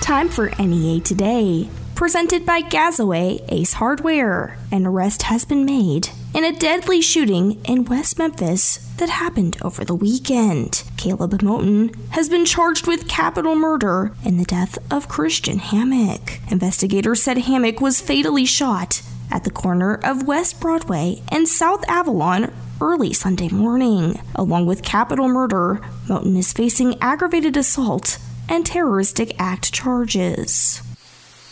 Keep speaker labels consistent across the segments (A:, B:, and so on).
A: Time for NEA Today, presented by Gazaway Ace Hardware. An arrest has been made in a deadly shooting in West Memphis that happened over the weekend. Caleb Moten has been charged with capital murder in the death of Christian Hammock. Investigators said Hammock was fatally shot at the corner of West Broadway and South Avalon early Sunday morning. Along with capital murder, Moten is facing aggravated assault and terroristic act charges.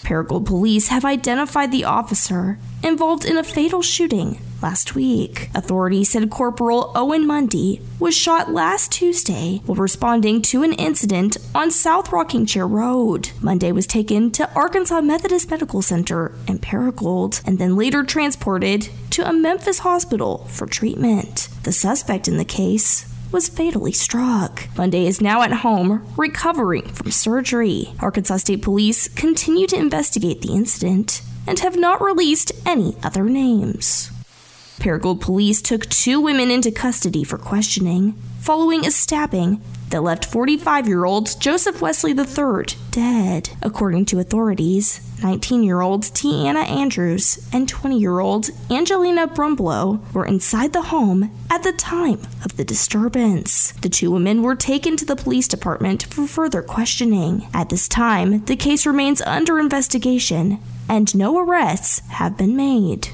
A: Paragould police have identified the officer involved in a fatal shooting last week. Authorities said Corporal Owen Mundy was shot last Tuesday while responding to an incident on South Rocking Chair Road. Mundy was taken to Arkansas Methodist Medical Center in Paragould and then later transported to a Memphis hospital for treatment. The suspect in the case was fatally struck. Mundy is now at home recovering from surgery. Arkansas State Police continue to investigate the incident and have not released any other names. Paragould police took two women into custody for questioning following a stabbing that left 45 year old Joseph Wesley III dead. According to authorities, 19 year old Tiana Andrews and 20 year old Angelina Brumblow were inside the home at the time of the disturbance. The two women were taken to the police department for further questioning. At this time, the case remains under investigation and no arrests have been made.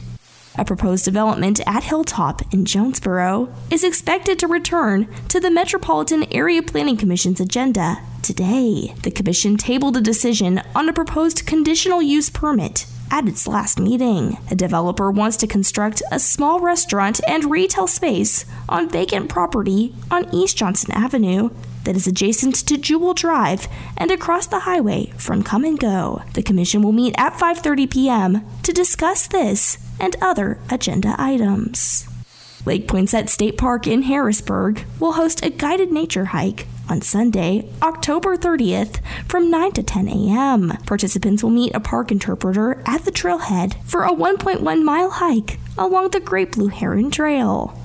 A: A proposed development at Hilltop in Jonesboro is expected to return to the Metropolitan Area Planning Commission's agenda today. The commission tabled a decision on a proposed conditional use permit at its last meeting. A developer wants to construct a small restaurant and retail space on vacant property on East Johnson Avenue that is adjacent to Jewel Drive and across the highway from Come and Go. The commission will meet at 5:30 p.m. to discuss this and other agenda items. Lake Poinsett State Park in Harrisburg will host a guided nature hike on Sunday, October 30th from 9 to 10 a.m. Participants will meet a park interpreter at the trailhead for a 1.1 mile hike along the Great Blue Heron Trail.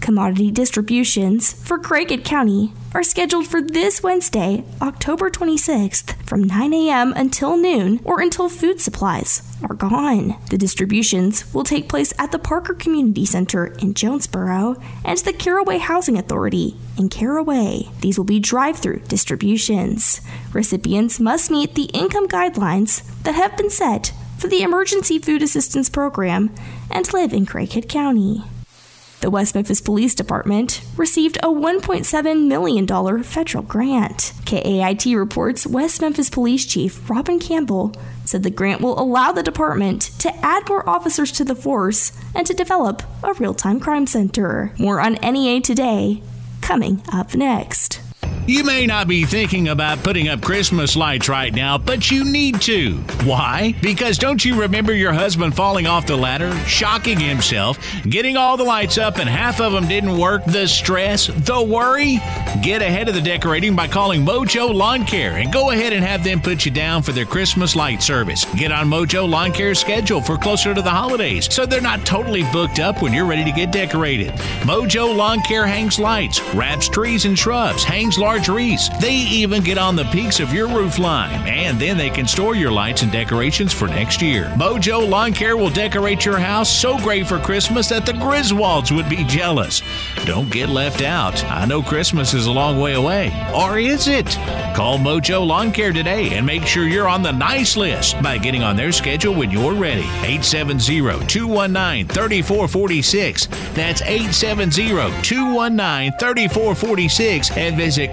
A: Commodity distributions for Craighead County are scheduled for this Wednesday, October 26th, from 9 a.m. until noon or until food supplies are gone. The distributions will take place at the Parker Community Center in Jonesboro and the Caraway Housing Authority in Caraway. These will be drive through distributions. Recipients must meet the income guidelines that have been set for the Emergency Food Assistance Program and live in Craighead County. The West Memphis Police Department received a $1.7 million federal grant. KAIT reports West Memphis Police Chief Robin Campbell said the grant will allow the department to add more officers to the force and to develop a real time crime center. More on NEA today, coming up next.
B: You may not be thinking about putting up Christmas lights right now, but you need to. Why? Because don't you remember your husband falling off the ladder, shocking himself, getting all the lights up, and half of them didn't work? The stress, the worry? Get ahead of the decorating by calling Mojo Lawn Care and go ahead and have them put you down for their Christmas light service. Get on Mojo Lawn Care's schedule for closer to the holidays so they're not totally booked up when you're ready to get decorated. Mojo Lawn Care hangs lights, wraps trees and shrubs, hangs large wreaths. They even get on the peaks of your roof line, and then they can store your lights and decorations for next year. Mojo Lawn Care will decorate your house so great for Christmas that the Griswolds would be jealous. Don't get left out. I know Christmas is a long way away. Or is it? Call Mojo Lawn Care today and make sure you're on the nice list by getting on their schedule when you're ready. 870 219 3446. That's 870 219 3446 and visit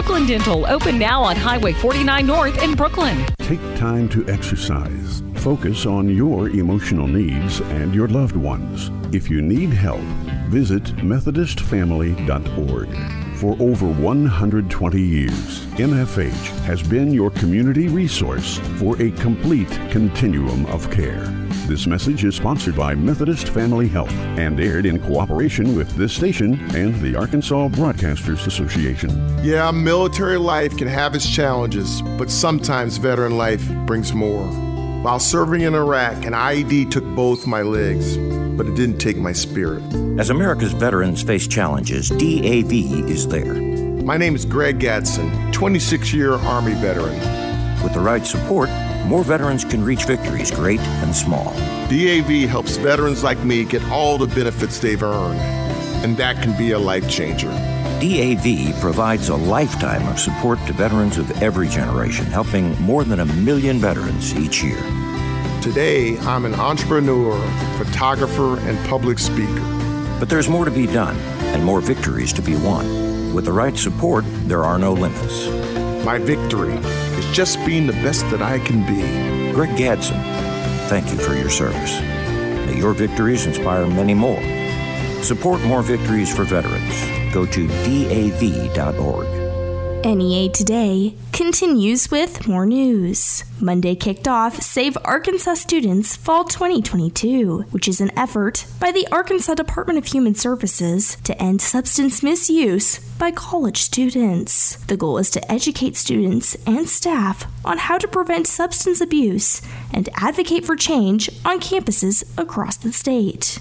C: Brooklyn Dental, open now on Highway 49 North in Brooklyn.
D: Take time to exercise. Focus on your emotional needs and your loved ones. If you need help, visit MethodistFamily.org. For over 120 years, MFH has been your community resource for a complete continuum of care. This message is sponsored by Methodist Family Health and aired in cooperation with this station and the Arkansas Broadcasters Association.
E: Yeah, military life can have its challenges, but sometimes veteran life brings more. While serving in Iraq, an IED took both my legs, but it didn't take my spirit.
F: As America's veterans face challenges, DAV is there.
E: My name is Greg Gadsden, 26 year Army veteran.
F: With the right support, more veterans can reach victories, great and small.
E: DAV helps veterans like me get all the benefits they've earned, and that can be a life changer.
F: DAV provides a lifetime of support to veterans of every generation, helping more than a million veterans each year.
E: Today, I'm an entrepreneur, photographer, and public speaker.
F: But there's more to be done and more victories to be won. With the right support, there are no limits.
E: My victory is just being the best that I can be.
F: Greg Gadsden, thank you for your service. May your victories inspire many more. Support more victories for veterans. Go to DAV.org.
A: NEA Today continues with more news. Monday kicked off Save Arkansas Students Fall 2022, which is an effort by the Arkansas Department of Human Services to end substance misuse by college students. The goal is to educate students and staff on how to prevent substance abuse and advocate for change on campuses across the state.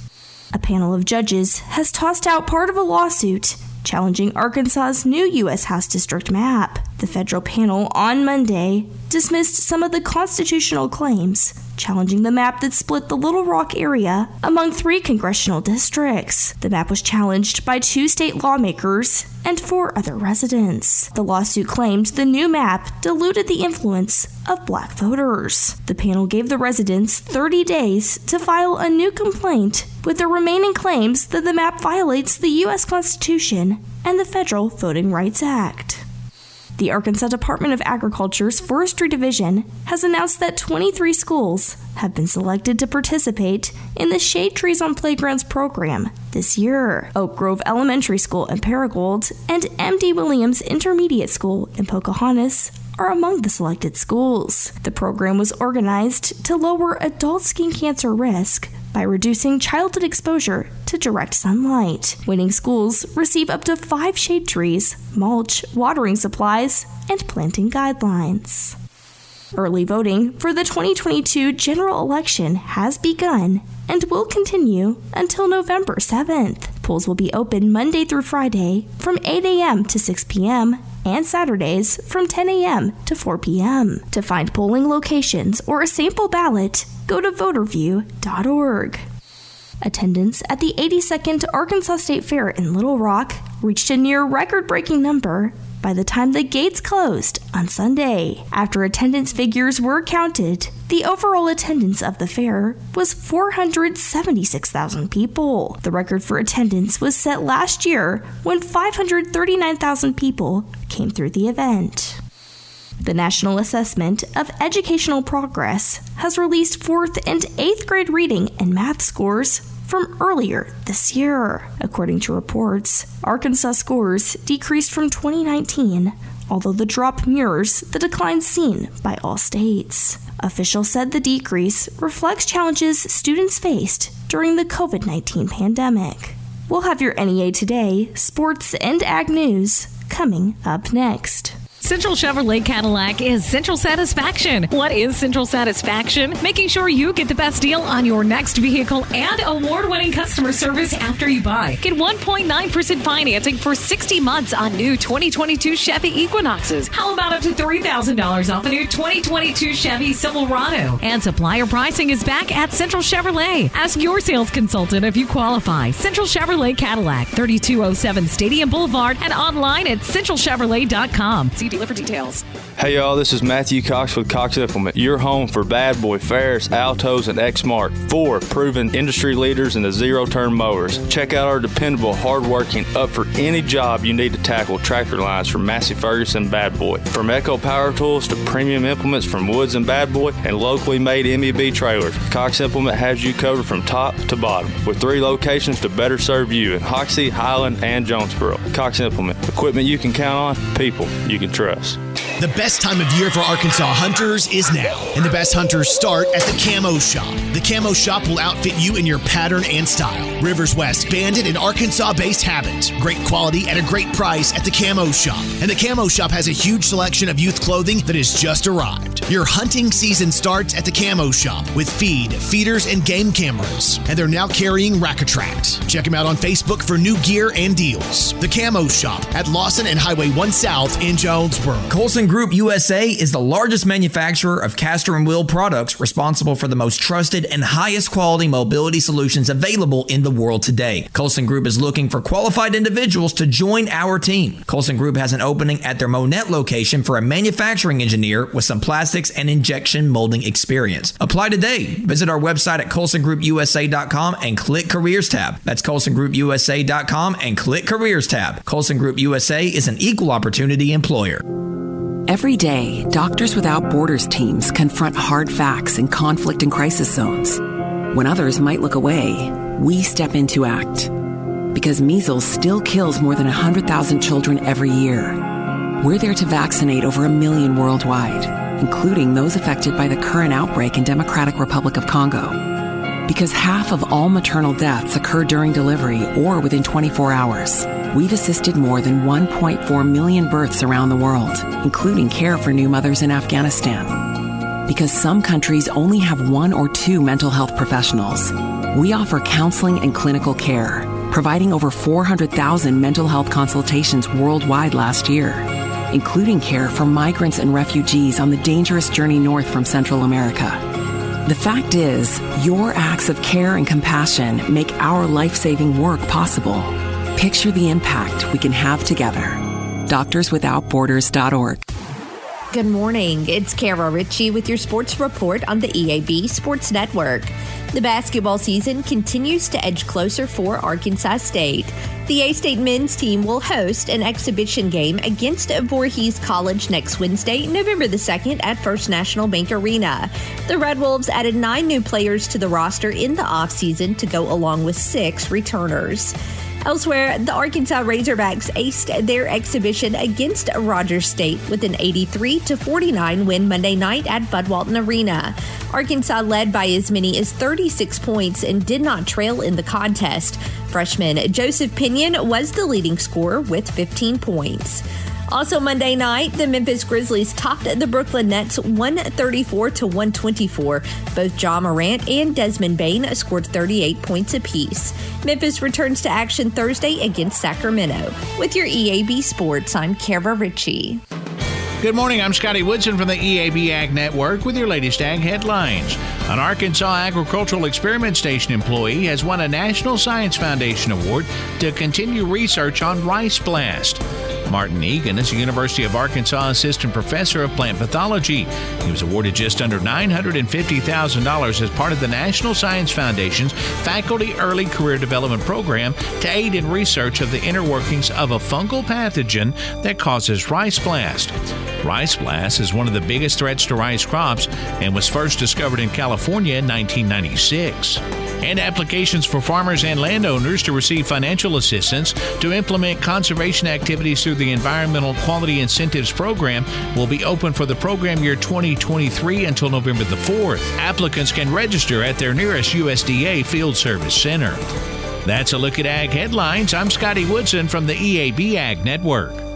A: A panel of judges has tossed out part of a lawsuit challenging Arkansas's new U.S. House District map. The federal panel on Monday dismissed some of the constitutional claims challenging the map that split the Little Rock area among three congressional districts. The map was challenged by two state lawmakers and four other residents. The lawsuit claimed the new map diluted the influence of black voters. The panel gave the residents 30 days to file a new complaint with the remaining claims that the map violates the U.S. Constitution and the Federal Voting Rights Act. The Arkansas Department of Agriculture's Forestry Division has announced that 23 schools have been selected to participate in the Shade Trees on Playgrounds program this year. Oak Grove Elementary School in Paragould and MD Williams Intermediate School in Pocahontas are among the selected schools. The program was organized to lower adult skin cancer risk by reducing childhood exposure to direct sunlight. Winning schools receive up to five shade trees, mulch, watering supplies, and planting guidelines. Early voting for the 2022 general election has begun and will continue until November 7th. Polls will be open Monday through Friday from 8 a.m. to 6 p.m. and Saturdays from 10 a.m. to 4 p.m. To find polling locations or a sample ballot, go to voterview.org. Attendance at the 82nd Arkansas State Fair in Little Rock reached a near record breaking number by the time the gates closed on Sunday. After attendance figures were counted, the overall attendance of the fair was 476,000 people. The record for attendance was set last year when 539,000 people came through the event. The National Assessment of Educational Progress has released fourth and eighth grade reading and math scores from earlier this year. According to reports, Arkansas scores decreased from 2019, although the drop mirrors the decline seen by all states. Officials said the decrease reflects challenges students faced during the COVID 19 pandemic. We'll have your NEA Today, sports, and ag news coming up next.
C: Central Chevrolet Cadillac is Central Satisfaction. What is Central Satisfaction? Making sure you get the best deal on your next vehicle and award winning customer service after you buy. Get 1.9% financing for 60 months on new 2022 Chevy Equinoxes. How about up to $3,000 off a new 2022 Chevy Silverado? And supplier pricing is back at Central Chevrolet. Ask your sales consultant if you qualify. Central Chevrolet Cadillac, 3207 Stadium Boulevard, and online at centralchevrolet.com. See dealer for details.
G: Hey y'all, this is Matthew Cox with Cox Implement, your home for Bad Boy, Ferris, Altoz, and Exmark. four proven industry leaders in the zero-turn mowers. Check out our dependable, hardworking, up for any job you need to tackle tractor lines from Massey Ferguson Bad Boy. From Echo Power Tools to premium implements from Woods and Bad Boy and locally made MEB trailers, Cox Implement has you covered from top to bottom with three locations to better serve you in Hoxie, Highland, and Jonesboro. Cox Implement, equipment you can count on, people you can trust address.
H: The best time of year for Arkansas hunters is now, and the best hunters start at the Camo Shop. The Camo Shop will outfit you in your pattern and style. Rivers West, Banded, and Arkansas based habits. Great quality at a great price at the Camo Shop. And the Camo Shop has a huge selection of youth clothing that has just arrived. Your hunting season starts at the Camo Shop with feed, feeders, and game cameras. And they're now carrying Rack Attract. Check them out on Facebook for new gear and deals. The Camo Shop at Lawson and Highway 1 South in Jonesboro.
I: Colson Group USA is the largest manufacturer of caster and wheel products responsible for the most trusted and highest quality mobility solutions available in the world today. Colson Group is looking for qualified individuals to join our team. Colson Group has an opening at their Monette location for a manufacturing engineer with some plastics and injection molding experience. Apply today. Visit our website at colsongroupusa.com and click careers tab. That's colsongroupusa.com and click careers tab. Colson Group USA is an equal opportunity employer.
J: Every day, Doctors Without Borders teams confront hard facts in conflict and crisis zones. When others might look away, we step in to act. Because measles still kills more than 100,000 children every year. We're there to vaccinate over a million worldwide, including those affected by the current outbreak in Democratic Republic of Congo. Because half of all maternal deaths occur during delivery or within 24 hours we've assisted more than 1.4 million births around the world, including care for new mothers in Afghanistan. Because some countries only have one or two mental health professionals, we offer counseling and clinical care, providing over 400,000 mental health consultations worldwide last year, including care for migrants and refugees on the dangerous journey north from Central America. The fact is, your acts of care and compassion make our life saving work possible. Picture the impact we can have together. DoctorsWithoutBorders.org.
K: Good morning. It's Kara Ritchie with your sports report on the EAB Sports Network. The basketball season continues to edge closer for Arkansas State. The A State men's team will host an exhibition game against Voorhees College next Wednesday, November the 2nd at First National Bank Arena. The Red Wolves added nine new players to the roster in the offseason to go along with six returners. Elsewhere, the Arkansas Razorbacks aced their exhibition against Rogers State with an 83 to 49 win Monday night at Bud Walton Arena. Arkansas led by as many as 36 points and did not trail in the contest. Freshman Joseph Pinion was the leading scorer with 15 points. Also Monday night, the Memphis Grizzlies topped the Brooklyn Nets 134 to 124. Both Ja Morant and Desmond Bane scored 38 points apiece. Memphis returns to action Thursday against Sacramento. With your EAB Sports, I'm Kara Ritchie.
B: Good morning. I'm Scotty Woodson from the EAB Ag Network with your latest ag headlines. An Arkansas Agricultural Experiment Station employee has won a National Science Foundation Award to continue research on rice blast. Martin Egan is a University of Arkansas Assistant Professor of Plant Pathology. He was awarded just under $950,000 as part of the National Science Foundation's Faculty Early Career Development Program to aid in research of the inner workings of a fungal pathogen that causes rice blast. Rice blast is one of the biggest threats to rice crops and was first discovered in California in 1996 and applications for farmers and landowners to receive financial assistance to implement conservation activities through the Environmental Quality Incentives Program will be open for the program year 2023 until November the 4th. Applicants can register at their nearest USDA Field Service Center. That's a look at Ag Headlines. I'm Scotty Woodson from the EAB Ag Network.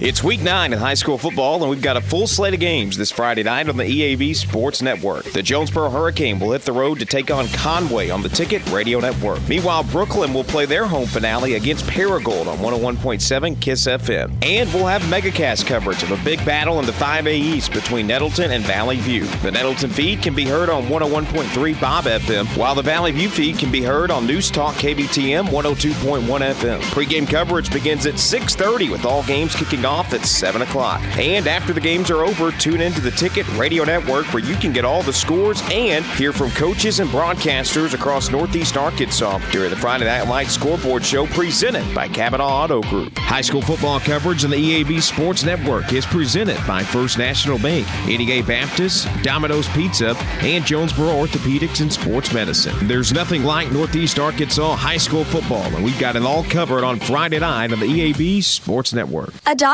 L: It's week nine in high school football, and we've got a full slate of games this Friday night on the EAB Sports Network. The Jonesboro Hurricane will hit the road to take on Conway on the Ticket Radio Network. Meanwhile, Brooklyn will play their home finale against Paragould on 101.7 KISS FM. And we'll have megacast coverage of a big battle in the 5A East between Nettleton and Valley View. The Nettleton feed can be heard on 101.3 Bob FM, while the Valley View feed can be heard on News Talk KBTM 102.1 FM. Pre-game coverage begins at 6.30 with all games kicking kicking off at 7 o'clock. And after the games are over, tune into the Ticket Radio Network where you can get all the scores and hear from coaches and broadcasters across Northeast Arkansas during the Friday Night Lights Scoreboard Show presented by Kavanaugh Auto Group. High school football coverage on the EAB Sports Network is presented by First National Bank, A Baptist, Domino's Pizza, and Jonesboro Orthopedics and Sports Medicine. There's nothing like Northeast Arkansas high school football, and we've got it all covered on Friday night on the EAB Sports Network.
M: Adopt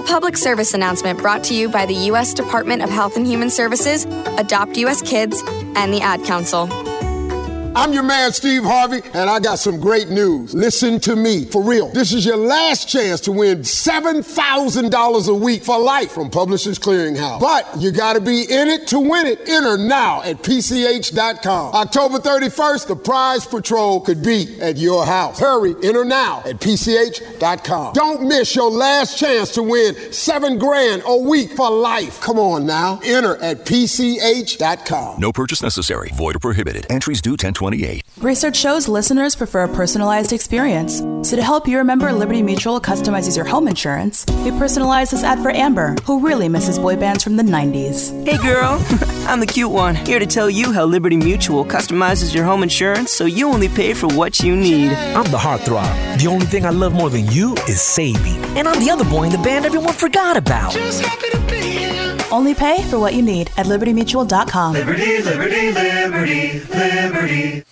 M: A public service announcement brought to you by the U.S. Department of Health and Human Services, Adopt U.S. Kids, and the Ad Council.
N: I'm your man, Steve Harvey, and I got some great news. Listen to me, for real. This is your last chance to win $7,000 a week for life from Publishers Clearinghouse. But you got to be in it to win it. Enter now at PCH.com. October 31st, the prize patrol could be at your house. Hurry, enter now at PCH.com. Don't miss your last chance to win seven grand a week for life. Come on now. Enter at PCH.com.
O: No purchase necessary. Void or prohibited. Entries due 10 28.
P: Research shows listeners prefer a personalized experience. So to help you remember, Liberty Mutual customizes your home insurance. We personalized this ad for Amber, who really misses boy bands from the 90s.
Q: Hey girl, I'm the cute one, here to tell you how Liberty Mutual customizes your home insurance so you only pay for what you need.
R: I'm the heartthrob. The only thing I love more than you is saving. And I'm the other boy in the band everyone forgot about.
P: Only pay for what you need at libertymutual.com.
S: Liberty, liberty, liberty, liberty.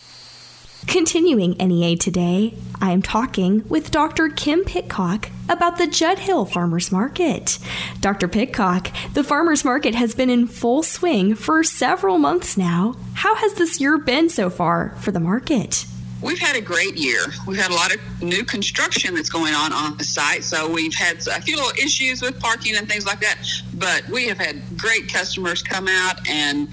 A: Continuing NEA today, I am talking with Dr. Kim Pitcock about the Judd Hill Farmers Market. Dr. Pitcock, the farmers market has been in full swing for several months now. How has this year been so far for the market?
T: We've had a great year. We've had a lot of new construction that's going on on the site. So we've had a few little issues with parking and things like that. But we have had great customers come out and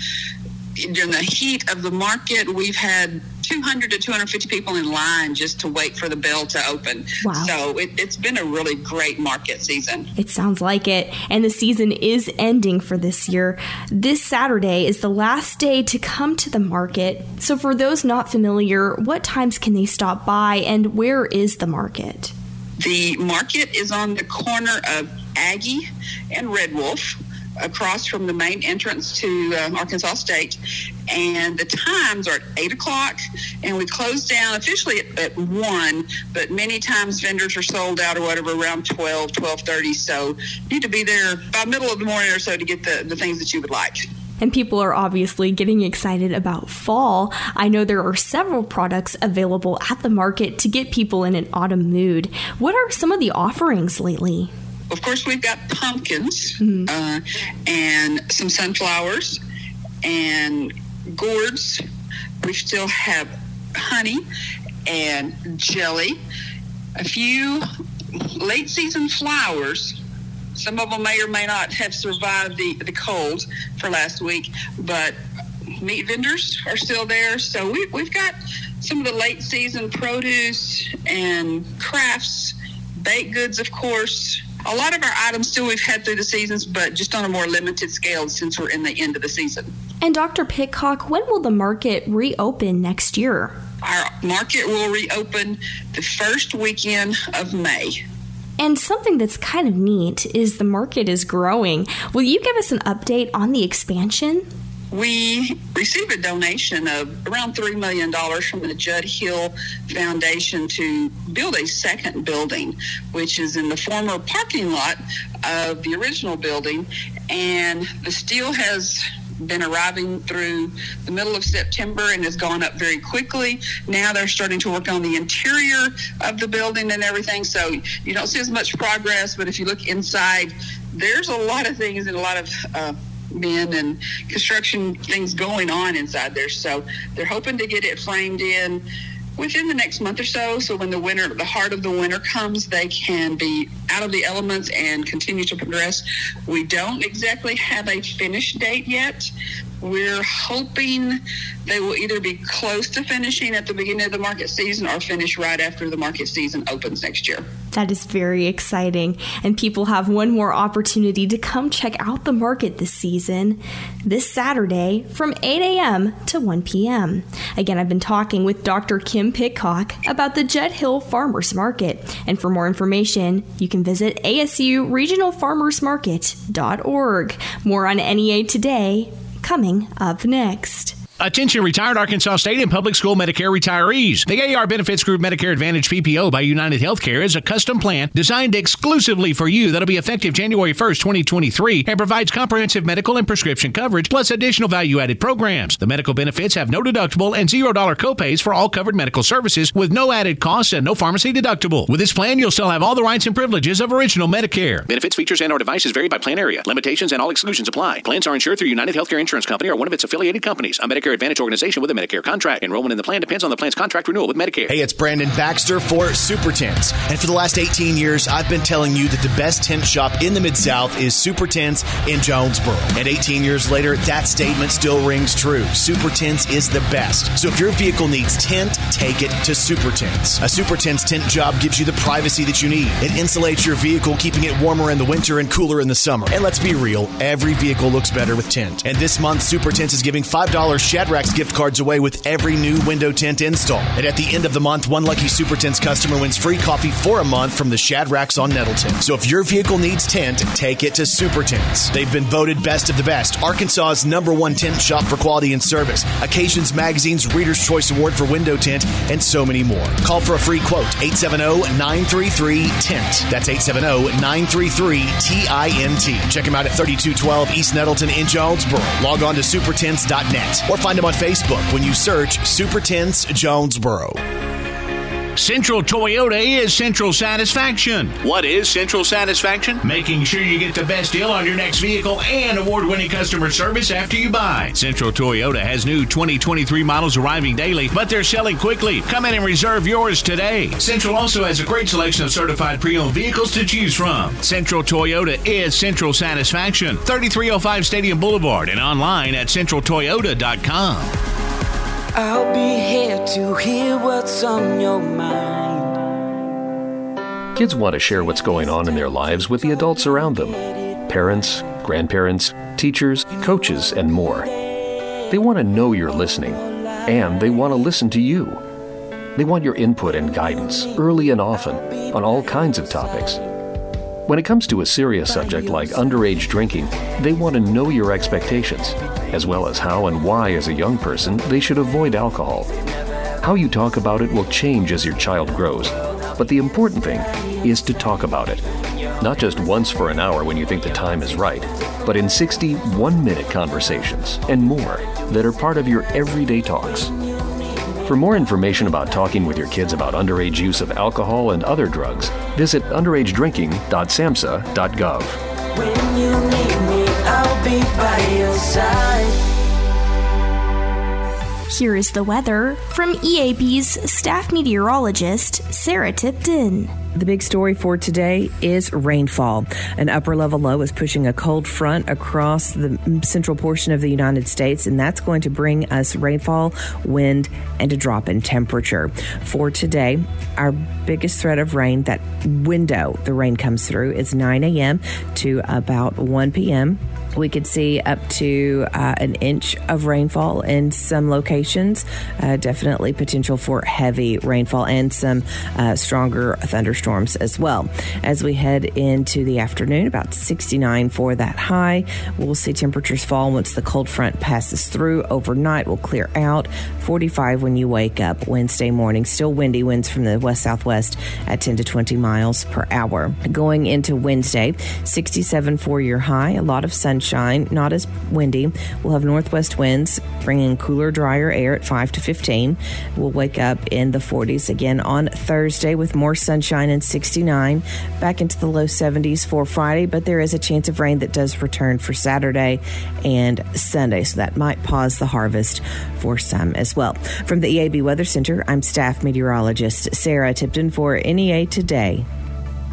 T: during the heat of the market, we've had 200 to 250 people in line just to wait for the bell to open.
A: Wow.
T: So it, has been a really great market season.
A: It sounds like it. And the season is ending for this year. This Saturday is the last day to come to the market. So for those not familiar, what times can they stop by and where is the market?
T: The market is on the corner of Aggie and Red Wolf across from the main entrance to uh, Arkansas State. And the times are at 8 o'clock, and we close down officially at, at 1, but many times vendors are sold out or whatever around 12, 12.30. So you need to be there by middle of the morning or so to get the, the things that you would like.
A: And people are obviously getting excited about fall. I know there are several products available at the market to get people in an autumn mood. What are some of the offerings lately?
T: Of course, we've got pumpkins mm-hmm. uh, and some sunflowers and gourds. We still have honey and jelly, a few late season flowers. Some of them may or may not have survived the, the cold for last week, but meat vendors are still there. So we, we've got some of the late season produce and crafts, baked goods, of course, a lot of our items still we've had through the seasons, but just on a more limited scale since we're in the end of the season.
A: And Dr. Pitcock, when will the market reopen next year?
T: Our market will reopen the first weekend of May.
A: And something that's kind of neat is the market is growing. Will you give us an update on the expansion?
T: We received a donation of around $3 million from the Judd Hill Foundation to build a second building, which is in the former parking lot of the original building. And the steel has been arriving through the middle of September and has gone up very quickly. Now they're starting to work on the interior of the building and everything. So you don't see as much progress, but if you look inside, there's a lot of things and a lot of uh, men and construction things going on inside there. So they're hoping to get it framed in within the next month or so. So when the winter, the heart of the winter comes, they can be out of the elements and continue to progress. We don't exactly have a finish date yet. We're hoping they will either be close to finishing at the beginning of the market season or finish right after the market season opens next year.
A: That is very exciting. And people have one more opportunity to come check out the market this season this Saturday from 8 a.m. to 1 p.m. Again, I've been talking with Dr. Kim Pitcock about the Judd Hill Farmers Market. And for more information, you can visit ASURegionalfarmersmarket.org. More on NEA today coming up next.
B: Attention retired Arkansas State and public school Medicare retirees. The AR Benefits Group Medicare Advantage PPO by United Healthcare is a custom plan designed exclusively for you that'll be effective January 1st, 2023 and provides comprehensive medical and prescription coverage plus additional value-added programs. The medical benefits have no deductible and $0 copays for all covered medical services with no added costs and no pharmacy deductible. With this plan, you'll still have all the rights and privileges of original Medicare. Benefits, features, and or devices vary by plan area. Limitations and all exclusions apply. Plans are insured through United Healthcare Insurance Company or one of its affiliated companies. A Medicare Medicare Advantage organization with a Medicare contract. Enrollment in the plan depends on the plan's contract renewal with Medicare.
H: Hey, it's Brandon Baxter for Super Tints. And for the last 18 years, I've been telling you that the best tent shop in the Mid South is Super Tints in Jonesboro. And 18 years later, that statement still rings true. Super Tints is the best. So if your vehicle needs tint, take it to Super Tints. A Super Tints tint job gives you the privacy that you need. It insulates your vehicle, keeping it warmer in the winter and cooler in the summer. And let's be real, every vehicle looks better with tint. And this month, Super Tints is giving $5 Shadrack's gift cards away with every new window tint install. And at the end of the month, one lucky Super Tints customer wins free coffee for a month from the Shadracks on Nettleton. So if your vehicle needs tint, take it to Super Tints. They've been voted best of the best, Arkansas's number one tint shop for quality and service, Occasions Magazine's Reader's Choice Award for window tint, and so many more. Call for a free quote 870-933-TINT. That's 870-933-TINT. Check them out at 3212 East Nettleton in Jonesboro. Log on to supertints.net or find them on Facebook when you search Super Tints Jonesboro.
B: Central Toyota is Central Satisfaction. What is Central Satisfaction? Making sure you get the best deal on your next vehicle and award winning customer service after you buy. Central Toyota has new 2023 models arriving daily, but they're selling quickly. Come in and reserve yours today. Central also has a great selection of certified pre owned vehicles to choose from. Central Toyota is Central Satisfaction, 3305 Stadium Boulevard, and online at centraltoyota.com.
U: I'll be here to hear what's on your mind.
V: Kids want to share what's going on in their lives with the adults around them parents, grandparents, teachers, coaches, and more. They want to know you're listening, and they want to listen to you. They want your input and guidance early and often on all kinds of topics. When it comes to a serious subject like underage drinking, they want to know your expectations, as well as how and why, as a young person, they should avoid alcohol. How you talk about it will change as your child grows, but the important thing is to talk about it. Not just once for an hour when you think the time is right, but in 60 one minute conversations and more that are part of your everyday talks. For more information about talking with your kids about underage use of alcohol and other drugs, visit underagedrinking.samhsa.gov.
U: When you need me, I'll be by your side.
A: Here is the weather from EAB's staff meteorologist, Sarah Tipton.
W: The big story for today is rainfall. An upper level low is pushing a cold front across the central portion of the United States, and that's going to bring us rainfall, wind, and a drop in temperature. For today, our biggest threat of rain, that window the rain comes through, is 9 a.m. to about 1 p.m. We could see up to uh, an inch of rainfall in some locations. Uh, definitely potential for heavy rainfall and some uh, stronger thunderstorms as well. As we head into the afternoon, about 69 for that high. We'll see temperatures fall once the cold front passes through. Overnight will clear out. 45 when you wake up Wednesday morning. Still windy winds from the west southwest at 10 to 20 miles per hour. Going into Wednesday, 67 for your high. A lot of sunshine sunshine, not as windy. We'll have northwest winds bringing cooler, drier air at 5 to 15. We'll wake up in the 40s again on Thursday with more sunshine and 69. Back into the low 70s for Friday, but there is a chance of rain that does return for Saturday and Sunday, so that might pause the harvest for some as well. From the EAB Weather Center, I'm staff meteorologist Sarah Tipton for NEA Today.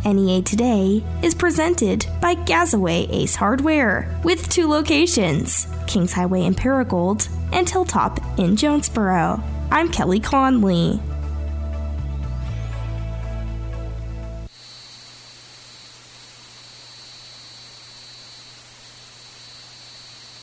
A: NEA Today is presented by Gazaway Ace Hardware with two locations Kings Highway in Paragould and Hilltop in Jonesboro. I'm Kelly Conley.